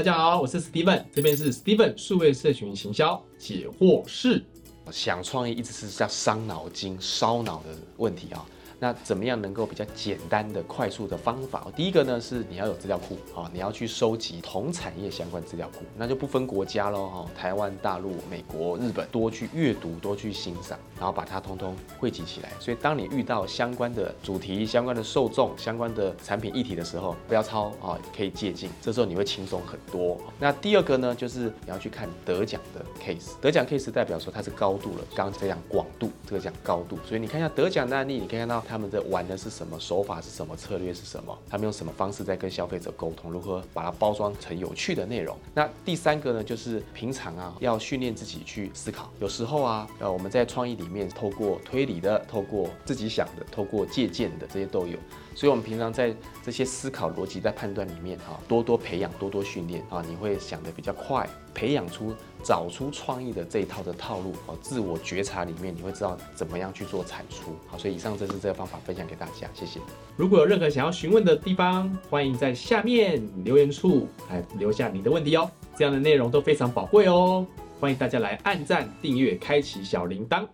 大家好，我是 Steven，这边是 Steven 数位社群行销解惑室。想创业一直是在伤脑筋、烧脑的问题啊。那怎么样能够比较简单的、快速的方法？第一个呢是你要有资料库啊，你要去收集同产业相关资料库，那就不分国家喽哈，台湾、大陆、美国、日本，多去阅读，多去欣赏，然后把它通通汇集起来。所以当你遇到相关的主题、相关的受众、相关的产品议题的时候，不要抄啊，可以借鉴，这时候你会轻松很多。那第二个呢，就是你要去看得奖的 case，得奖 case 代表说它是高度了，刚刚讲广度，这个讲高度，所以你看一下得奖的案例，你可以看到。他们在玩的是什么手法是什么策略是什么？他们用什么方式在跟消费者沟通？如何把它包装成有趣的内容？那第三个呢，就是平常啊要训练自己去思考。有时候啊，呃，我们在创意里面透过推理的，透过自己想的，透过借鉴的，这些都有。所以，我们平常在这些思考逻辑在判断里面哈，多多培养，多多训练啊，你会想的比较快，培养出找出创意的这一套的套路哦，自我觉察里面你会知道怎么样去做产出。好，所以以上这是这个方法分享给大家，谢谢。如果有任何想要询问的地方，欢迎在下面留言处来留下你的问题哦，这样的内容都非常宝贵哦，欢迎大家来按赞、订阅、开启小铃铛。